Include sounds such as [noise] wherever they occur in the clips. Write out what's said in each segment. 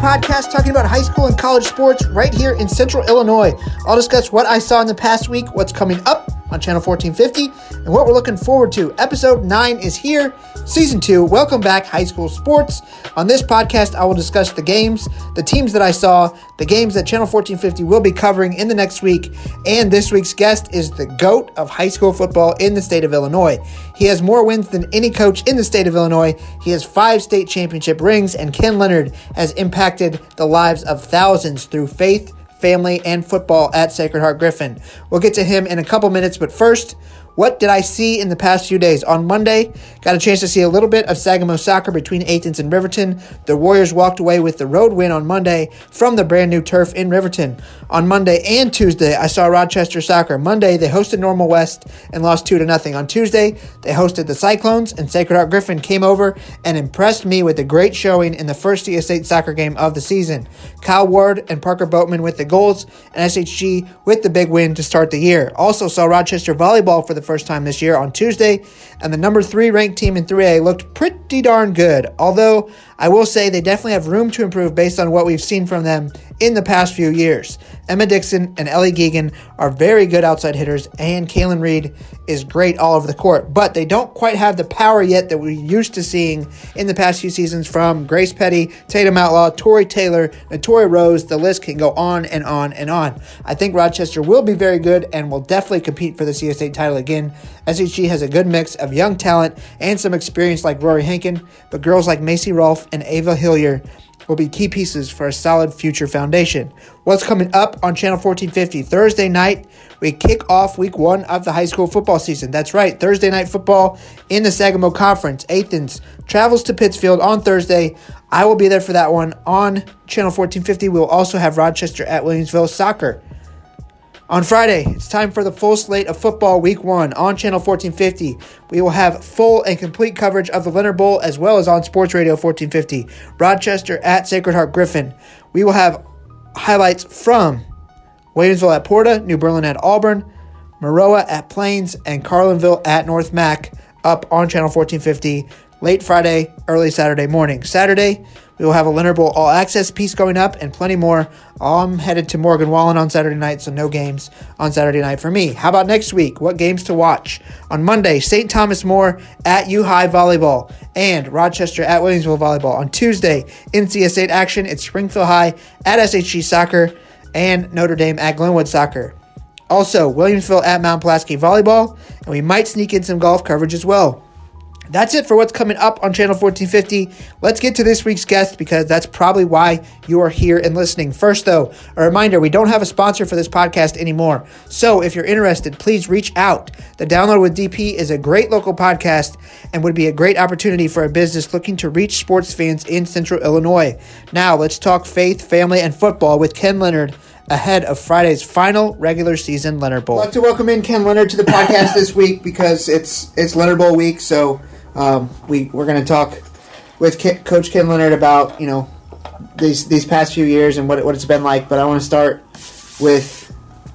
podcast talking about high school and college sports right here in central Illinois. I'll discuss what I saw in the past week, what's coming up on Channel 1450, and what we're looking forward to. Episode 9 is here, Season 2. Welcome back, high school sports. On this podcast, I will discuss the games, the teams that I saw, the games that Channel 1450 will be covering in the next week, and this week's guest is the GOAT of high school football in the state of Illinois. He has more wins than any coach in the state of Illinois. He has five state championship rings, and Ken Leonard has impacted the lives of thousands through faith family, and football at Sacred Heart Griffin. We'll get to him in a couple minutes, but first, what did I see in the past few days? On Monday, got a chance to see a little bit of Sangamo soccer between Athens and Riverton. The Warriors walked away with the road win on Monday from the brand new turf in Riverton. On Monday and Tuesday, I saw Rochester soccer. Monday, they hosted Normal West and lost 2 to nothing. On Tuesday, they hosted the Cyclones, and Sacred Heart Griffin came over and impressed me with a great showing in the first CS8 soccer game of the season. Kyle Ward and Parker Boatman with the goals, and SHG with the big win to start the year. Also saw Rochester volleyball for the first time this year on Tuesday, and the number three ranked team in 3A looked pretty darn good. Although I will say they definitely have room to improve based on what we've seen from them in the past few years. Emma Dixon and Ellie Geegan are very good outside hitters, and Kaylin Reed is great all over the court, but they don't quite have the power yet that we're used to seeing in the past few seasons from Grace Petty, Tatum Outlaw, Tori Taylor, and Tori Rose. The list can go on and on and on. I think Rochester will be very good and will definitely compete for the CS8 title again. SHG has a good mix of young talent and some experience like Rory Hankin, but girls like Macy Rolfe and Ava Hillier will be key pieces for a solid future foundation. What's coming up on Channel 1450 Thursday night? We kick off week one of the high school football season. That's right, Thursday night football in the Sangamo Conference. Athens travels to Pittsfield on Thursday. I will be there for that one on Channel 1450. We'll also have Rochester at Williamsville soccer. On Friday, it's time for the full slate of football week one on Channel 1450. We will have full and complete coverage of the Leonard Bowl as well as on Sports Radio 1450. Rochester at Sacred Heart Griffin. We will have highlights from Williamsville at Porta, New Berlin at Auburn, Maroa at Plains, and Carlinville at North Mac up on Channel 1450 late Friday, early Saturday morning. Saturday, we will have a Leonard Bowl All Access piece going up and plenty more. I'm headed to Morgan Wallen on Saturday night, so no games on Saturday night for me. How about next week? What games to watch? On Monday, St. Thomas More at U High Volleyball and Rochester at Williamsville Volleyball. On Tuesday, NCS8 action at Springfield High at SHG Soccer and Notre Dame at Glenwood Soccer. Also, Williamsville at Mount Pulaski Volleyball, and we might sneak in some golf coverage as well. That's it for what's coming up on Channel 1450. Let's get to this week's guest because that's probably why you are here and listening. First, though, a reminder we don't have a sponsor for this podcast anymore. So if you're interested, please reach out. The Download with DP is a great local podcast and would be a great opportunity for a business looking to reach sports fans in central Illinois. Now, let's talk faith, family, and football with Ken Leonard ahead of Friday's final regular season Leonard Bowl. I'd like to welcome in Ken Leonard to the podcast this week because it's it's Leonard Bowl week, so um, we we're going to talk with Ke- Coach Ken Leonard about you know these these past few years and what what it's been like. But I want to start with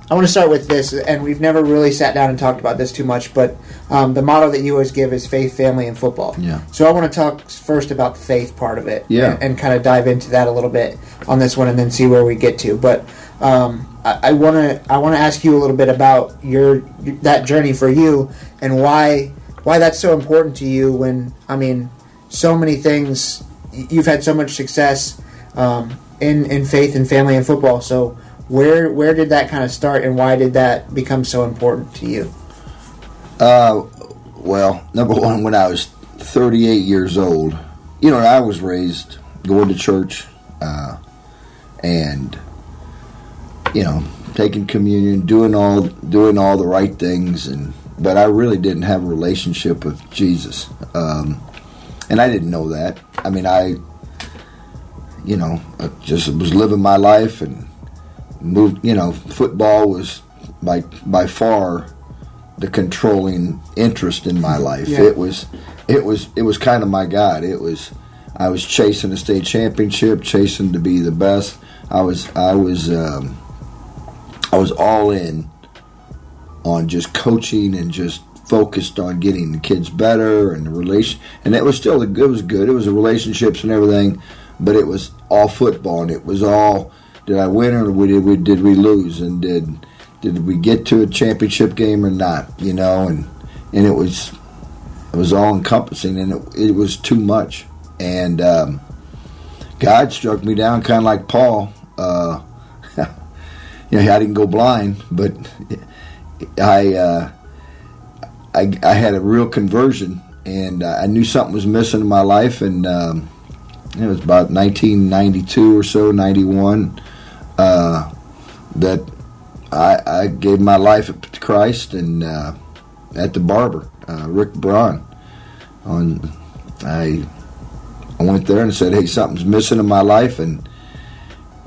I want to start with this, and we've never really sat down and talked about this too much. But um, the motto that you always give is faith, family, and football. Yeah. So I want to talk first about the faith part of it. Yeah. And, and kind of dive into that a little bit on this one, and then see where we get to. But um, I want to I want to ask you a little bit about your that journey for you and why why that's so important to you when I mean so many things you've had so much success um, in in faith and family and football. So where where did that kind of start and why did that become so important to you? Uh, well, number one, when I was 38 years old, you know, I was raised going to church, uh, and you know, taking communion, doing all doing all the right things, and but I really didn't have a relationship with Jesus, um, and I didn't know that. I mean, I, you know, I just was living my life and moved. You know, football was by by far the controlling interest in my life. Yeah. It was, it was, it was kind of my God. It was, I was chasing a state championship, chasing to be the best. I was, I was, um, I was all in on just coaching and just focused on getting the kids better and the relation. And it was still it was good. It was the relationships and everything, but it was all football, and it was all did I win or did we did we lose, and did did we get to a championship game or not? You know, and and it was it was all encompassing, and it, it was too much. And um, God struck me down, kind of like Paul. Uh, [laughs] you know, I didn't go blind, but I, uh, I, I had a real conversion, and uh, I knew something was missing in my life, and um, it was about 1992 or so, 91, uh, that I, I, gave my life to Christ, and uh, at the barber, uh, Rick Braun, on I, I went there and said, "Hey, something's missing in my life," and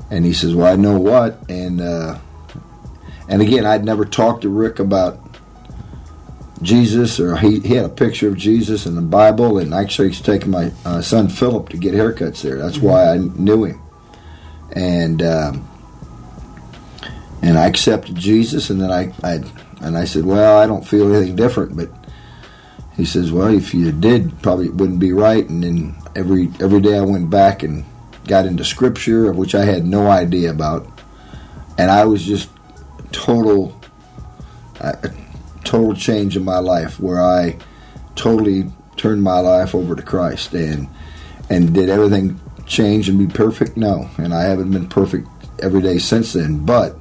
and he says, "Well, I know what." And uh, and again, I'd never talked to Rick about Jesus, or he, he had a picture of Jesus in the Bible, and actually he's taking my uh, son Philip to get haircuts there. That's why I knew him, and um, and I accepted Jesus, and then I, I and I said, "Well, I don't feel anything different," but he says, "Well, if you did, probably it wouldn't be right." And then every every day I went back and got into scripture, of which I had no idea about, and I was just total, a total change in my life where I totally turned my life over to Christ and and did everything change and be perfect? No, and I haven't been perfect every day since then. But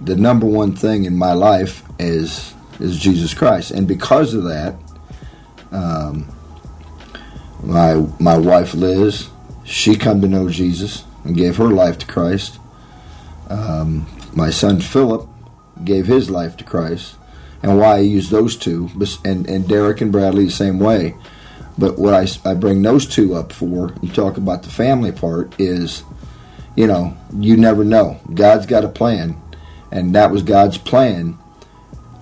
the number one thing in my life is is Jesus Christ, and because of that, um, my my wife Liz she come to know Jesus and gave her life to Christ. Um, my son Philip gave his life to Christ, and why I use those two, and, and Derek and Bradley the same way. But what I, I bring those two up for, you talk about the family part, is, you know, you never know. God's got a plan, and that was God's plan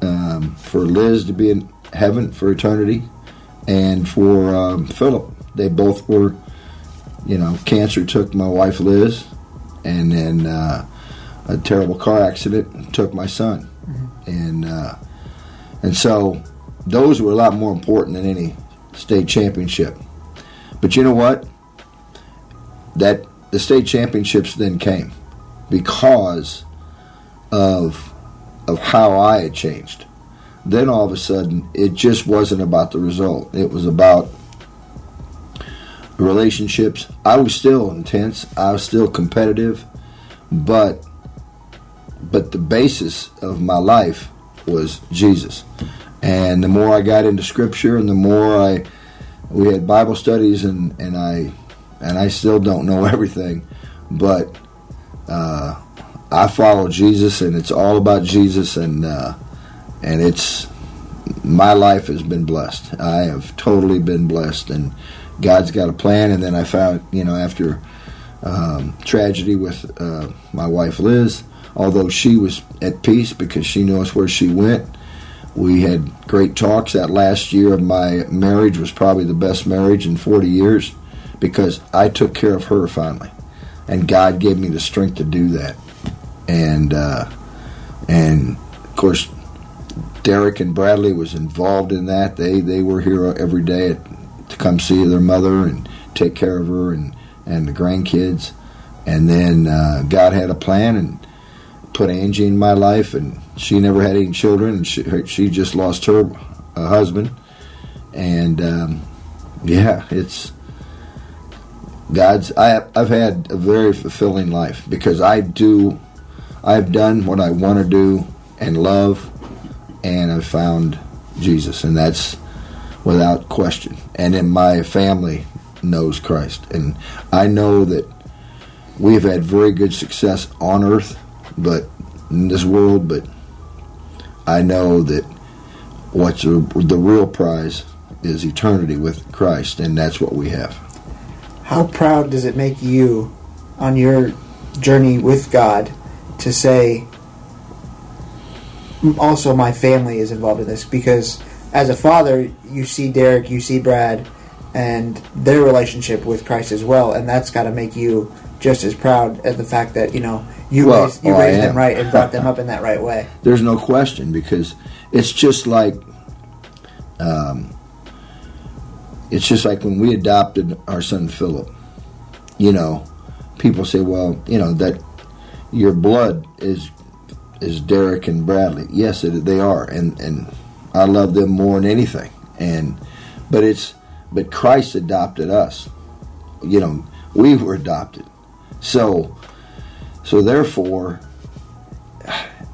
um, for Liz to be in heaven for eternity, and for um, Philip. They both were you know, cancer took my wife Liz, and then uh, a terrible car accident took my son, mm-hmm. and uh, and so those were a lot more important than any state championship. But you know what? That the state championships then came because of of how I had changed. Then all of a sudden, it just wasn't about the result. It was about relationships. I was still intense. I was still competitive, but but the basis of my life was Jesus. And the more I got into Scripture, and the more I we had Bible studies, and and I and I still don't know [laughs] everything, but uh, I follow Jesus, and it's all about Jesus, and uh, and it's my life has been blessed. I have totally been blessed, and God's got a plan. And then I found, you know, after um, tragedy with uh, my wife Liz, although she was at peace because she knows where she went, we had great talks. That last year of my marriage was probably the best marriage in 40 years because I took care of her finally, and God gave me the strength to do that. And uh, and of course, Derek and Bradley was involved in that. They they were here every day at to come see their mother and take care of her and, and the grandkids. And then uh, God had a plan and put Angie in my life, and she never had any children, and she, she just lost her uh, husband. And um, yeah, it's God's. I, I've had a very fulfilling life because I do, I've done what I want to do and love, and I've found Jesus, and that's without question. And in my family knows Christ. And I know that we've had very good success on earth, but in this world, but I know that what's a, the real prize is eternity with Christ, and that's what we have. How proud does it make you on your journey with God to say, also my family is involved in this? Because as a father, you see Derek, you see Brad, and their relationship with Christ as well, and that's got to make you just as proud as the fact that you know you well, raised, you oh, raised them right and brought them up [laughs] in that right way. There's no question because it's just like, um, it's just like when we adopted our son Philip. You know, people say, well, you know that your blood is is Derek and Bradley. Yes, it, they are, and and I love them more than anything. And but it's but Christ adopted us. You know, we were adopted. So so therefore,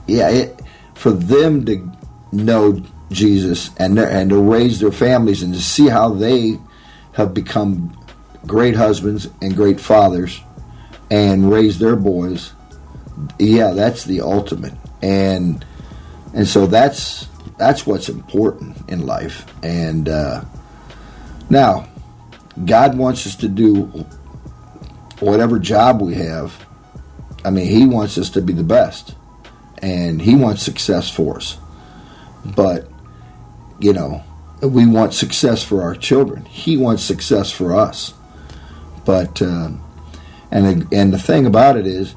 yeah, it, for them to know Jesus and and to raise their families and to see how they have become great husbands and great fathers and raise their boys yeah that's the ultimate. And and so that's that's what's important in life. And uh, now god wants us to do whatever job we have i mean he wants us to be the best and he wants success for us. But you know we want success for our children. He wants success for us. But um, and and the thing about it is,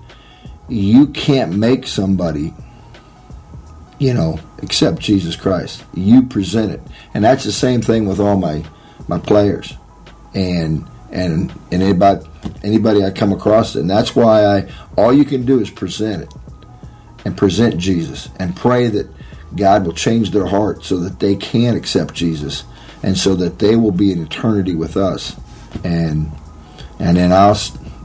you can't make somebody, you know, accept Jesus Christ. You present it, and that's the same thing with all my my players, and and and anybody anybody I come across, and that's why I all you can do is present it, and present Jesus, and pray that God will change their heart so that they can accept Jesus, and so that they will be in eternity with us, and and then I'll,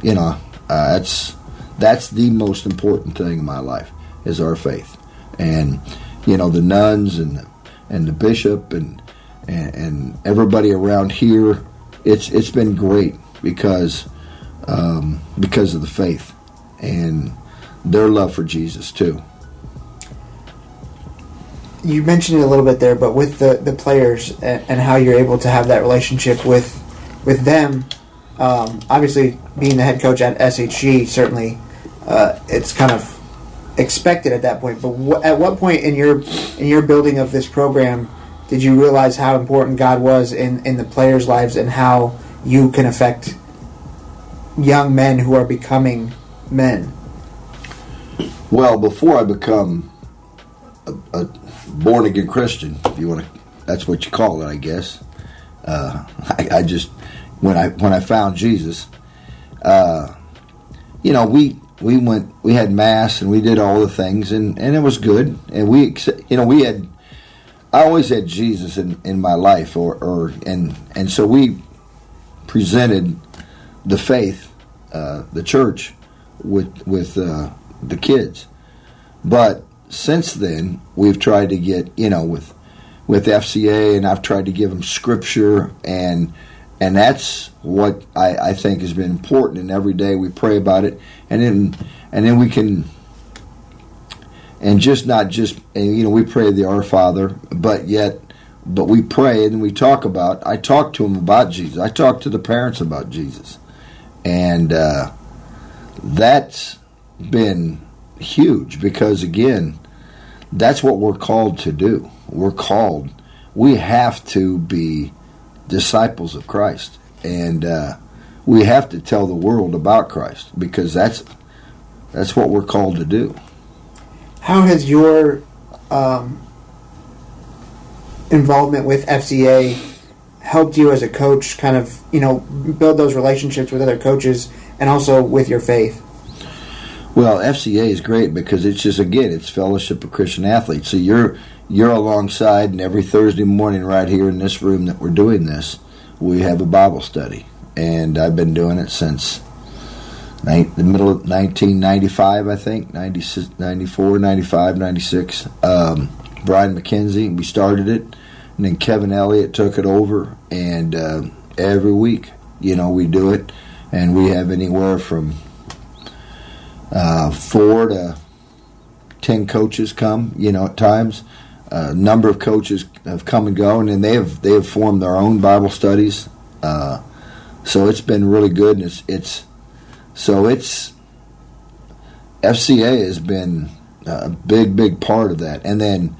you know, uh, that's that's the most important thing in my life is our faith, and you know the nuns and and the bishop and and, and everybody around here. It's it's been great because um, because of the faith and their love for Jesus too. You mentioned it a little bit there, but with the, the players and, and how you're able to have that relationship with with them um, obviously, being the head coach at SHG, certainly uh, it's kind of expected at that point. But at what point in your in your building of this program did you realize how important God was in, in the players' lives and how you can affect young men who are becoming men? Well, before I become a, a born again Christian, if you want to, that's what you call it, I guess. Uh, [laughs] I, I just when I when I found Jesus, uh, you know, we we went we had mass and we did all the things and and it was good and we you know we had I always had Jesus in, in my life or, or and and so we presented the faith uh, the church with with uh, the kids but since then we've tried to get you know with with FCA and I've tried to give them scripture and and that's what I, I, think has been important. And every day we pray about it, and then and then we can, and just not just and you know we pray the Our Father, but yet, but we pray and we talk about. I talk to them about Jesus. I talk to the parents about Jesus, and uh, that's been huge because again, that's what we're called to do. We're called. We have to be disciples of Christ, and uh, we have to tell the world about Christ because that's that's what we're called to do. How has your um, involvement with FCA helped you as a coach, kind of you know build those relationships with other coaches and also with your faith? Well, FCA is great because it's just again it's Fellowship of Christian Athletes. So you're you're alongside, and every Thursday morning, right here in this room that we're doing this, we have a Bible study. And I've been doing it since the middle of 1995, I think, 96, 94, 95, 96. Um, Brian McKenzie, we started it, and then Kevin Elliott took it over, and uh, every week, you know, we do it, and we have anywhere from uh, four to ten coaches come, you know, at times. A number of coaches have come and gone, and they have they have formed their own Bible studies. Uh, so it's been really good, and it's it's so it's FCA has been a big big part of that, and then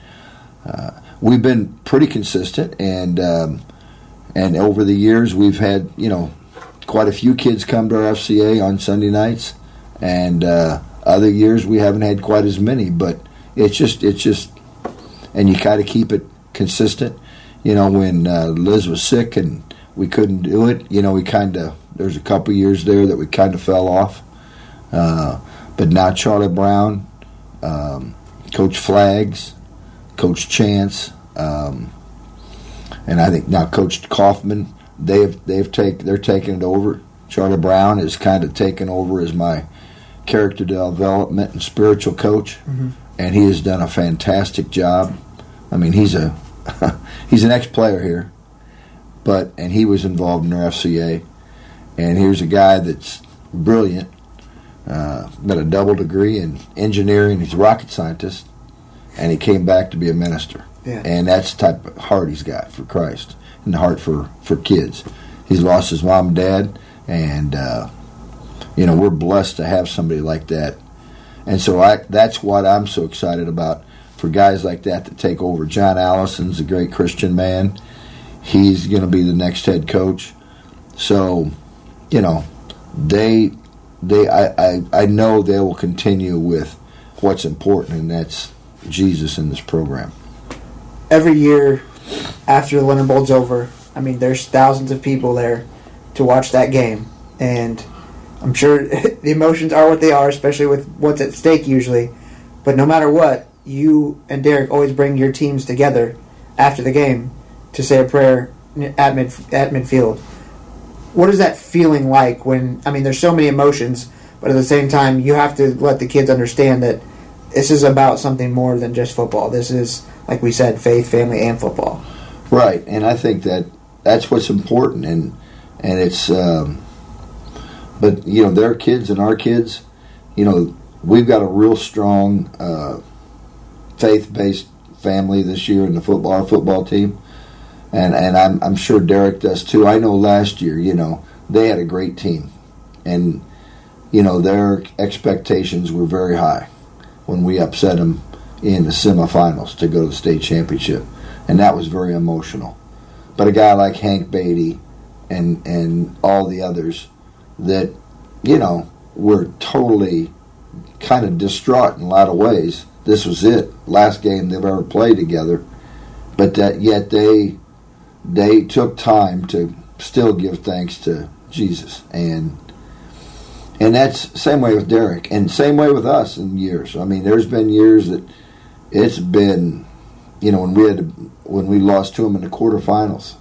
uh, we've been pretty consistent, and um, and over the years we've had you know quite a few kids come to our FCA on Sunday nights, and uh, other years we haven't had quite as many, but it's just it's just and you kind of keep it consistent. You know, when uh, Liz was sick and we couldn't do it, you know, we kind of there's a couple years there that we kind of fell off, Uh, but now Charlie Brown, um, Coach Flags, Coach Chance, um, and I think now Coach Kaufman. They've they've take they're taking it over. Charlie Brown is kind of taken over as my character development and spiritual coach, mm-hmm. and he has done a fantastic job. I mean, he's a [laughs] he's an ex-player here, but and he was involved in our FCA, and here's a guy that's brilliant, uh, got a double degree in engineering. He's a rocket scientist, and he came back to be a minister. Yeah. And that's the type of heart he's got for Christ and the heart for, for kids. He's lost his mom and dad, and uh, you know we're blessed to have somebody like that. And so I, that's what I'm so excited about for guys like that to take over. John Allison's a great Christian man. He's going to be the next head coach. So, you know, they they I, I, I know they will continue with what's important, and that's Jesus in this program. Every year after the Leonard Bowl's over, I mean, there's thousands of people there to watch that game, and I'm sure [laughs] the emotions are what they are, especially with what's at stake usually. But no matter what, you and Derek always bring your teams together after the game to say a prayer at mid at midfield. What is that feeling like when I mean there's so many emotions, but at the same time you have to let the kids understand that this is about something more than just football. This is like we said, faith, family, and football. Right, and I think that that's what's important, and and it's, um, but you know, their kids and our kids, you know, we've got a real strong uh, faith-based family this year in the football our football team, and and I'm I'm sure Derek does too. I know last year, you know, they had a great team, and you know their expectations were very high when we upset them in the semifinals to go to the state championship, and that was very emotional. But a guy like Hank Beatty and and all the others that you know were totally kind of distraught in a lot of ways. This was it, last game they've ever played together, but that yet they they took time to still give thanks to Jesus and and that's same way with Derek and same way with us in years. I mean, there's been years that it's been, you know, when we had when we lost to them in the quarterfinals,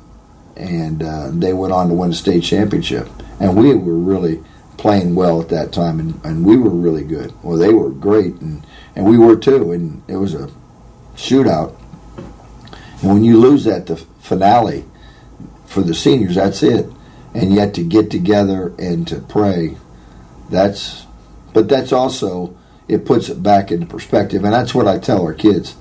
and uh, they went on to win the state championship, and we were really playing well at that time, and, and we were really good. Well, they were great, and and we were too, and it was a shootout. And when you lose that the finale for the seniors, that's it. And yet to get together and to pray, that's, but that's also it puts it back into perspective. And that's what I tell our kids.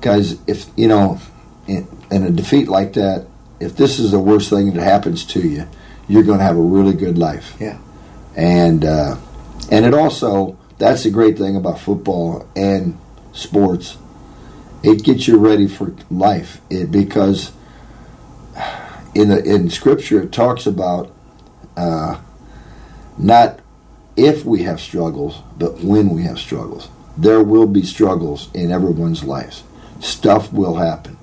Guys, if, you know, in, in a defeat like that, if this is the worst thing that happens to you, you're going to have a really good life. Yeah. And, uh, and it also, that's the great thing about football and sports. It gets you ready for life. It, because in the in Scripture it talks about uh, not if we have struggles, but when we have struggles. There will be struggles in everyone's lives. Stuff will happen.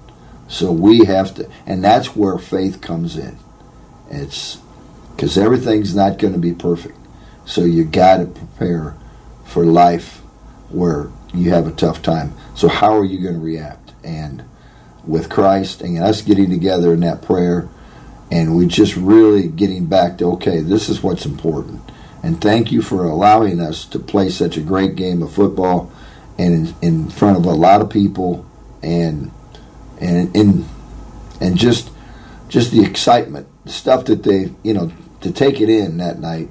So we have to, and that's where faith comes in. It's because everything's not going to be perfect. So you got to prepare for life where you have a tough time. So how are you going to react? And with Christ and us getting together in that prayer, and we just really getting back to okay, this is what's important and thank you for allowing us to play such a great game of football and in, in front of a lot of people and and in and just just the excitement, the stuff that they you know to take it in that night.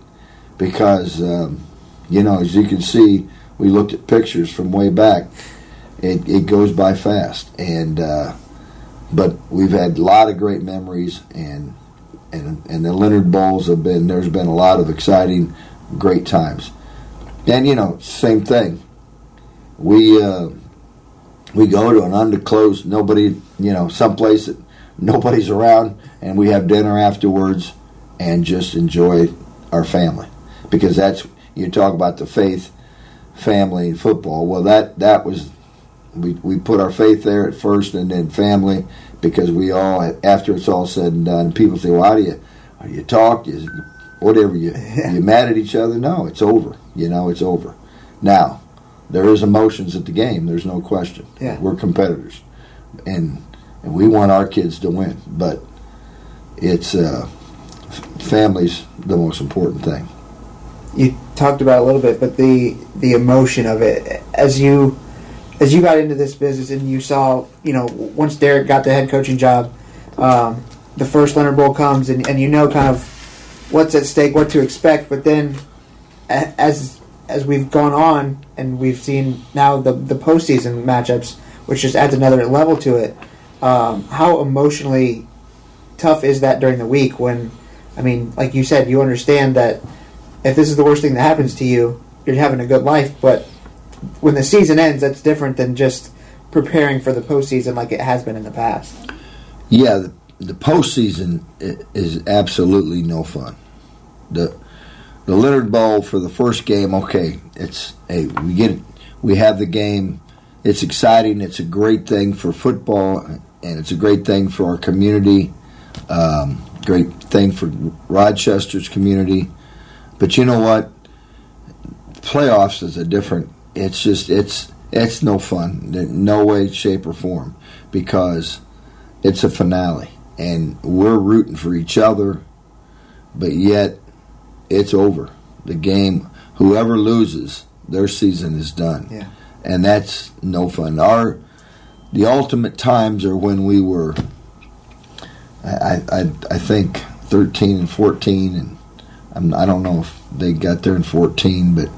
Because um, you know as you can see we looked at pictures from way back. It, it goes by fast. And uh, but we've had a lot of great memories and and and the Leonard Bowls have been there's been a lot of exciting, great times. And you know, same thing. We uh, we go to an undisclosed nobody you know someplace that nobody's around, and we have dinner afterwards, and just enjoy our family because that's you talk about the faith, family, and football. Well, that that was we we put our faith there at first, and then family because we all after it's all said and done, people say, "Well, how do you how do you talk? You whatever you you mad at each other. No, it's over. You know, it's over. Now, there is emotions at the game. There's no question. Yeah. We're competitors, and and we want our kids to win. But it's uh, family's the most important thing. you talked about it a little bit, but the the emotion of it as you as you got into this business and you saw, you know, once Derek got the head coaching job, um, the first Leonard Bowl comes and, and you know kind of what's at stake, what to expect, but then as as we've gone on and we've seen now the the postseason matchups, which just adds another level to it. Um, how emotionally tough is that during the week when, I mean, like you said, you understand that if this is the worst thing that happens to you, you're having a good life. But when the season ends, that's different than just preparing for the postseason like it has been in the past. Yeah, the, the postseason is absolutely no fun. The the Leonard Bowl for the first game, okay, it's hey, we get we have the game. It's exciting. It's a great thing for football, and it's a great thing for our community. Um, great thing for Rochester's community. But you know what? Playoffs is a different. It's just it's it's no fun. in No way, shape, or form, because it's a finale, and we're rooting for each other, but yet it's over. The game, whoever loses, their season is done, Yeah. and that's no fun. Our the ultimate times are when we were, I I, I think thirteen and fourteen, and I'm, I don't know if they got there in fourteen, but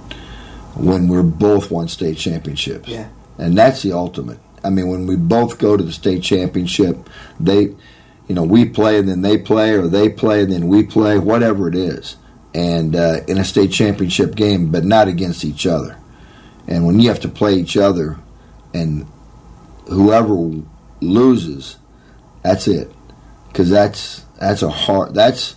when we're both won state championships, Yeah. and that's the ultimate. I mean, when we both go to the state championship, they, you know, we play and then they play, or they play and then we play, whatever it is, and uh, in a state championship game, but not against each other. And when you have to play each other, and whoever loses, that's it, because that's that's a hard that's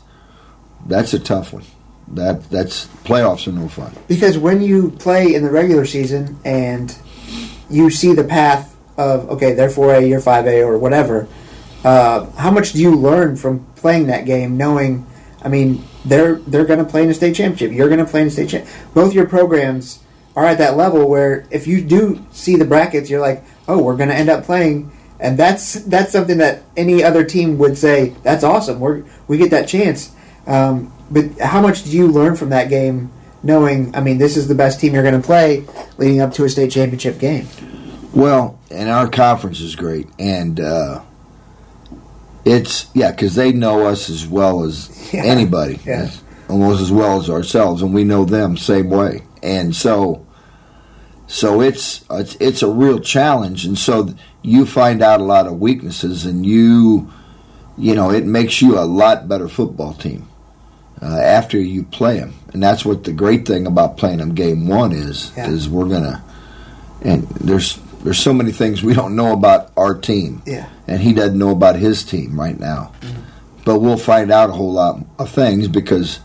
that's a tough one. That that's playoffs are no fun. Because when you play in the regular season and you see the path of okay, they're four A, you're five A, or whatever, uh, how much do you learn from playing that game? Knowing, I mean, they're they're going to play in a state championship. You're going to play in a state champ. Both your programs are at that level where if you do see the brackets, you're like, oh, we're going to end up playing. And that's that's something that any other team would say. That's awesome. We we get that chance. Um, but how much do you learn from that game, knowing? I mean, this is the best team you're going to play leading up to a state championship game. Well, and our conference is great, and uh, it's yeah, because they know us as well as [laughs] Yeah. anybody, Yeah. As- almost as well as ourselves, and we know them same way. And so, so it's it's it's a real challenge, and so you find out a lot of weaknesses, and you you know it makes you a lot better football team uh, after you play them, and that's what the great thing about playing them game one is Yeah. is we're gonna and there's there's so many things we don't know about our team, Yeah. and he doesn't know about his team right now. But we'll find out a whole lot of things because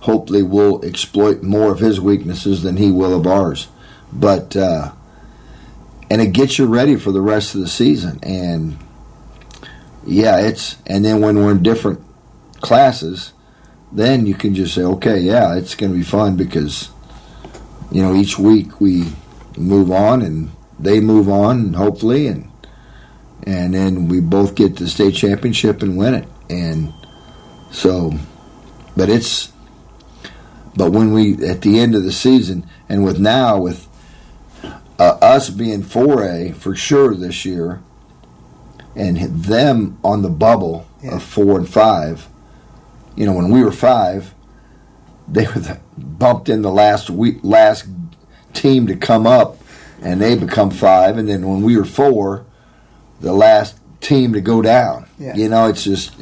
hopefully we'll exploit more of his weaknesses than he will of ours. But uh, and it gets you ready for the rest of the season. And yeah, it's and then when we're in different classes, then you can just say, okay, yeah, it's going to be fun because you know each week we move on and they move on hopefully and and then we both get the state championship and win it and so but it's but when we at the end of the season and with now with uh, us being 4A for sure this year and them on the bubble Yeah. of 4 and 5 you know when we were 5 they were the, bumped in the last week last team to come up and they become 5 and then when we were 4 the last team to go down. Yeah. you know it's just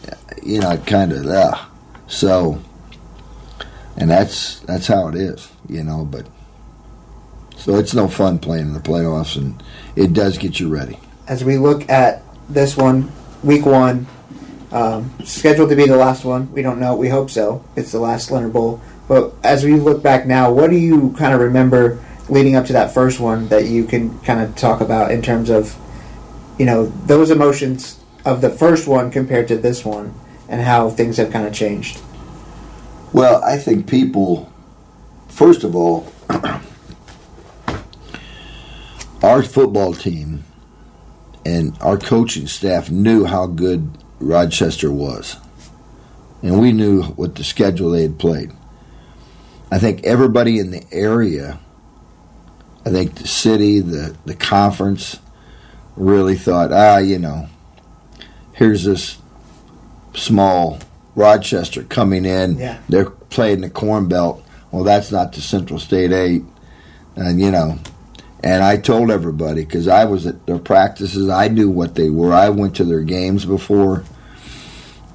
you know kind of uh, so and that's that's how it is you know but so it's no fun playing in the playoffs and it does get you ready. As we look at this one, week one, um, scheduled to be the last one. We don't know. We hope so. It's the last Leonard Bowl. But as we look back now, what do you kind of remember leading up to that first one that you can kind of talk about in terms of, you know, those emotions of the first one compared to this one and how things have kind of changed? Well, I think people, first of all, [clears throat] our football team and our coaching staff knew how good Rochester was. And we knew what the schedule they had played. I think everybody in the area, I think the city, the, the conference, really thought, ah, you know, here's this small Rochester coming in. Yeah. They're playing the Corn Belt. Well, that's not the Central State Eight, and you know. And I told everybody because I was at their practices. I knew what they were. I went to their games before,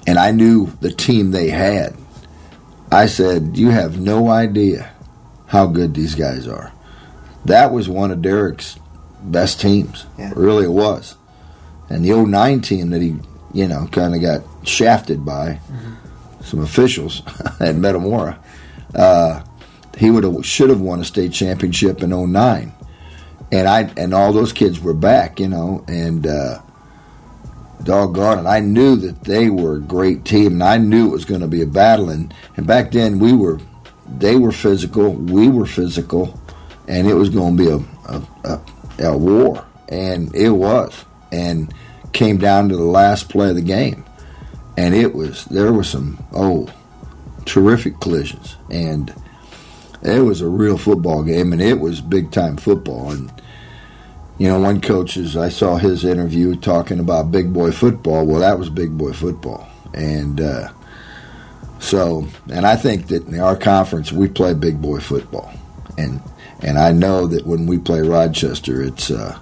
and I knew the team they had. I said, "You have no idea how good these guys are." That was one of Derek's best teams. Yeah. Really, it was. And the 09 team that he, you know, kind of got shafted by some officials [laughs] at Metamora. Uh, he would have should have won a state championship in 09. And I and all those kids were back, you know, and uh, doggone it, I knew that they were a great team, and I knew it was going to be a battle. And, and back then, we were, they were physical, we were physical, and it was going to be a, a, a, a war, and it was, and came down to the last play of the game, and it was there were some oh terrific collisions, and it was a real football game, and it was big time football, and you know, one coach is I saw his interview talking about big boy football. Well, that was big boy football, and uh, so and I think that in our conference we play big boy football, and and I know that when we play Rochester, it's uh,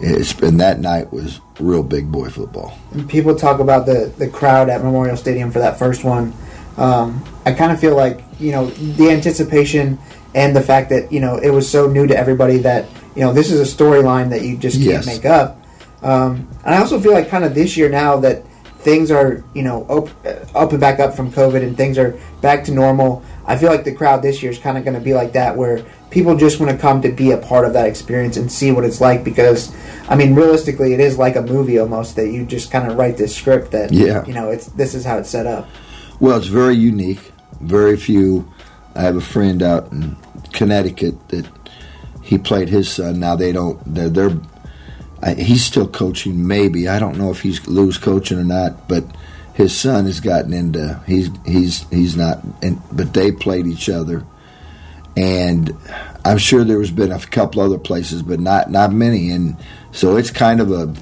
it's and that night was real big boy football. And people talk about the the crowd at Memorial Stadium for that first one. Um, I kind of feel like you know the anticipation and the fact that you know it was so new to everybody that you know this is a storyline that you just can't Yes. make up. Um, and I also feel like kind of this year now that things are you know op- up and back up from COVID and things are back to normal. I feel like the crowd this year is kind of going to be like that, where people just want to come to be a part of that experience and see what it's like. Because, I mean, realistically, it is like a movie almost that you just kind of write this script that Yeah. you know it's this is how it's set up. Well, it's very unique. Very few. I have a friend out in Connecticut that he played his son. Now they don't. They're. they're I, he's still coaching. Maybe I don't know if he's lose coaching or not. But his son has gotten into. He's he's he's not. And but they played each other, and I'm sure there has been a couple other places, but not not many. And so it's kind of a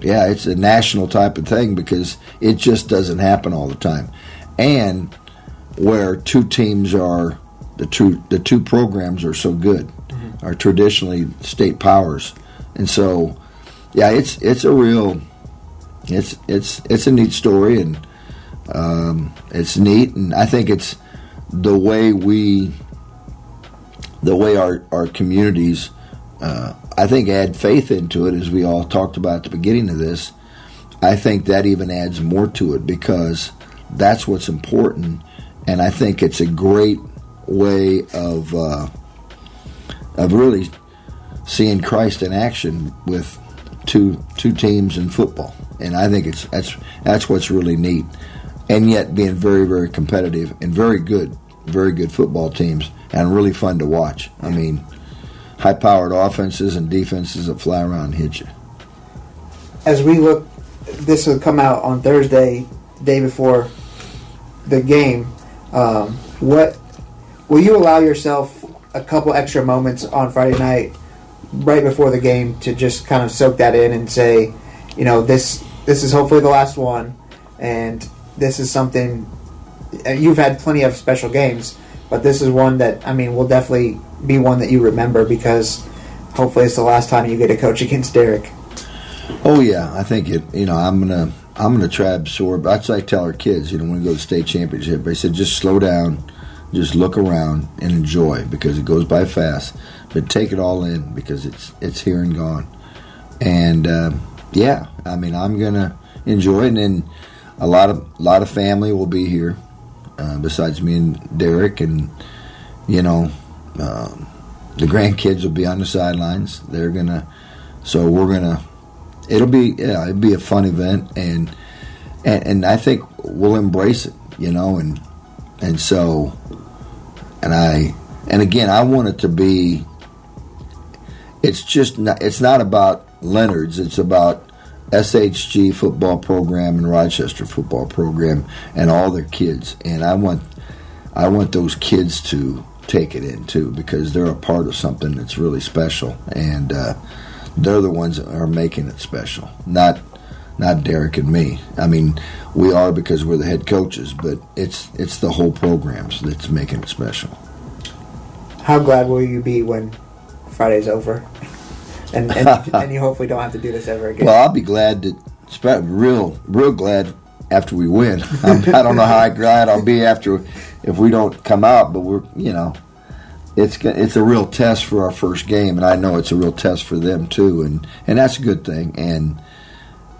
yeah, it's a national type of thing because it just doesn't happen all the time. And where two teams are the two the two programs are so good, are traditionally state powers, and so yeah, it's it's a real it's it's it's a neat story and um, it's neat. And I think it's the way we the way our our communities uh, I think add faith into it as we all talked about at the beginning of this. I think that even adds more to it because that's what's important, and I think it's a great way of uh, of really seeing Christ in action with two two teams in football, and I think it's that's that's what's really neat, and yet being very very competitive and very good, very good football teams, and really fun to watch. I mean, high powered offenses and defenses that fly around and hit you. As we look, this will come out on Thursday, the day before the game. Um, what will you allow yourself a couple extra moments on Friday night, right before the game, to just kind of soak that in and say, you know, this this is hopefully the last one, and this is something uh, you've had plenty of special games, but this is one that I mean will definitely be one that you remember because hopefully it's the last time you get a coach against Derek. Oh yeah, I think it. You know, I'm gonna I'm gonna try to absorb. That's I tell our kids. You know, when we go to state championship, I said just slow down, just look around and enjoy because it goes by fast. But take it all in because it's it's here and gone. And um, yeah, I mean, I'm gonna enjoy it. And then a lot of a lot of family will be here, uh, besides me and Derek, and you know, um, the grandkids will be on the sidelines. They're gonna, so we're gonna it'll be yeah, it'll be a fun event and and, and I think we'll embrace it, you know, and and so, and I, and again, I want it to be. It's just not. It's not about Leonard's. It's about SHG football program and Rochester football program and all their kids. And I want, I want those kids to take it in too because they're a part of something that's really special, and uh, they're the ones that are making it special. Not, not Derek and me. I mean, we are because we're the head coaches, but it's it's the whole programs that's making it special. How glad will you be when Friday's over, and and, [laughs] and you hopefully don't have to do this ever again? Well, I'll be glad to. Real, real glad after we win. I'm, I don't know how [laughs] glad I'll be after if we don't come out, but we're you know, it's it's a real test for our first game, and I know it's a real test for them too, and and that's a good thing. And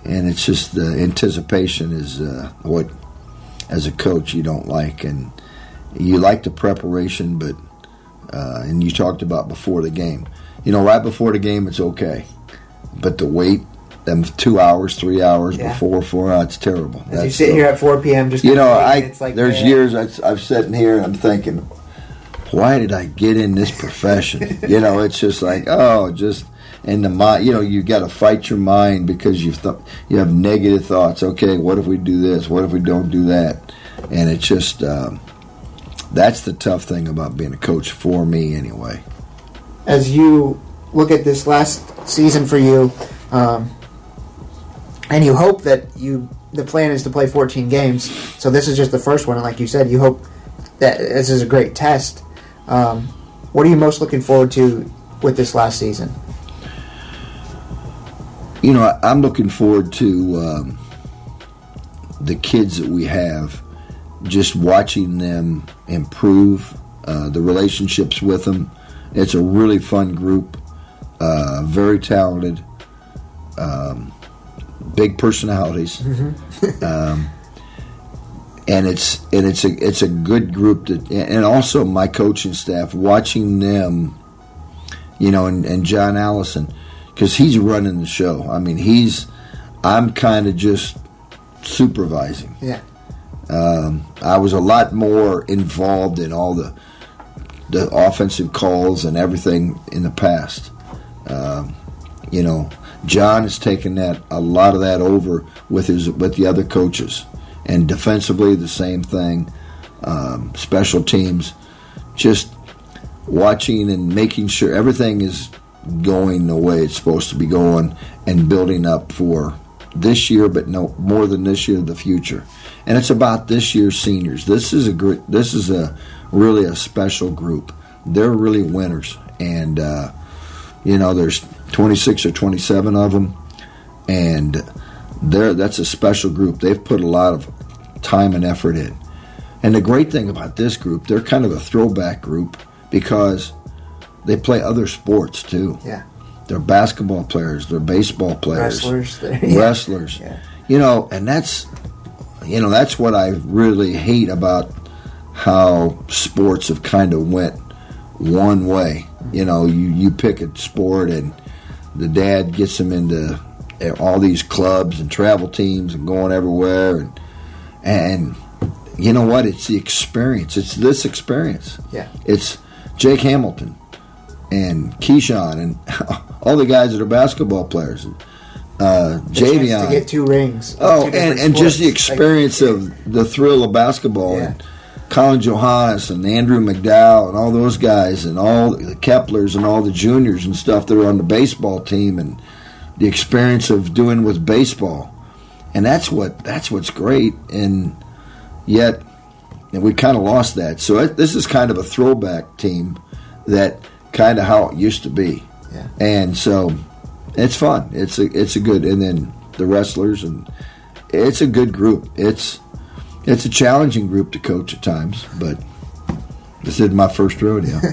and it's just the anticipation is uh, what, as a coach, you don't like, and you like the preparation, but uh, and you talked about before the game. You know, right before the game, it's okay, but to wait them two hours, three hours yeah. before, four hours, it's terrible. As That's you sit here at 4 p.m., just you know, I it's like there's man. years I, I've sitting here and I'm thinking, why did I get in this profession? [laughs] you know, it's just like, oh, just in the mind, you know, you got to fight your mind because you've th- you have negative thoughts. Okay, what if we do this? What if we don't do that? And it's just um, that's the tough thing about being a coach for me, anyway. As you look at this last season for you, um, and you hope that you the plan is to play 14 games. So this is just the first one, and like you said, you hope that this is a great test. Um, what are you most looking forward to with this last season? You know, I'm looking forward to um, the kids that we have, just watching them improve, uh, the relationships with them. It's a really fun group, uh, very talented, um, big personalities, mm-hmm. [laughs] um, and it's and it's a it's a good group that, and also my coaching staff watching them, you know, and, and John Allison because he's running the show. I mean, he's I'm kind of just supervising. Yeah. Um, I was a lot more involved in all the the offensive calls and everything in the past. Um, you know, John has taken that a lot of that over with his with the other coaches, and defensively the same thing. Um, special teams, just watching and making sure everything is going the way it's supposed to be going and building up for this year, but no more than this year, the future. And it's about this year's seniors. This is a great. This is a really a special group. They're really winners, and uh, you know there's 26 or 27 of them, and they're that's a special group. They've put a lot of time and effort in. And the great thing about this group, they're kind of a throwback group because they play other sports too. Yeah. They're basketball players. They're baseball players. Wrestlers. [laughs] yeah. Wrestlers. Yeah. You know, and that's, you know, that's what I really hate about how sports have kind of went one way. You know, you, you pick a sport and the dad gets them into all these clubs and travel teams and going everywhere and and you know what? It's the experience. It's this experience. Yeah. It's Jake Hamilton and Keyshawn and [laughs] all the guys that are basketball players. Uh, Javion to get two rings. Oh, two and, and just the experience like, of the thrill of basketball yeah. and Colin Johannes and Andrew McDowell and all those guys and all the Keplers and all the juniors and stuff that are on the baseball team and the experience of doing with baseball, and that's what that's what's great. And yet, and we kind of lost that. So this is kind of a throwback team that kind of how it used to be. Yeah. And so it's fun. It's a it's a good and then the wrestlers and it's a good group. It's it's a challenging group to coach at times, but this is my first rodeo. [laughs]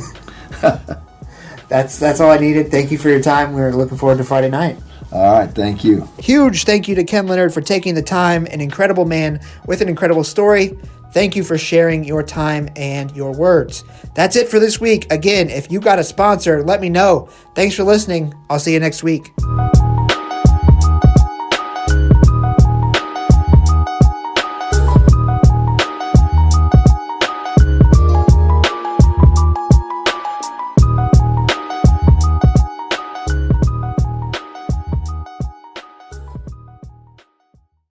[laughs] that's that's all I needed. Thank you for your time. We're looking forward to Friday night. All right, thank you. Huge thank you to Ken Leonard for taking the time, an incredible man with an incredible story. Thank you for sharing your time and your words. That's it for this week. Again, if you got a sponsor, let me know. Thanks for listening. I'll see you next week.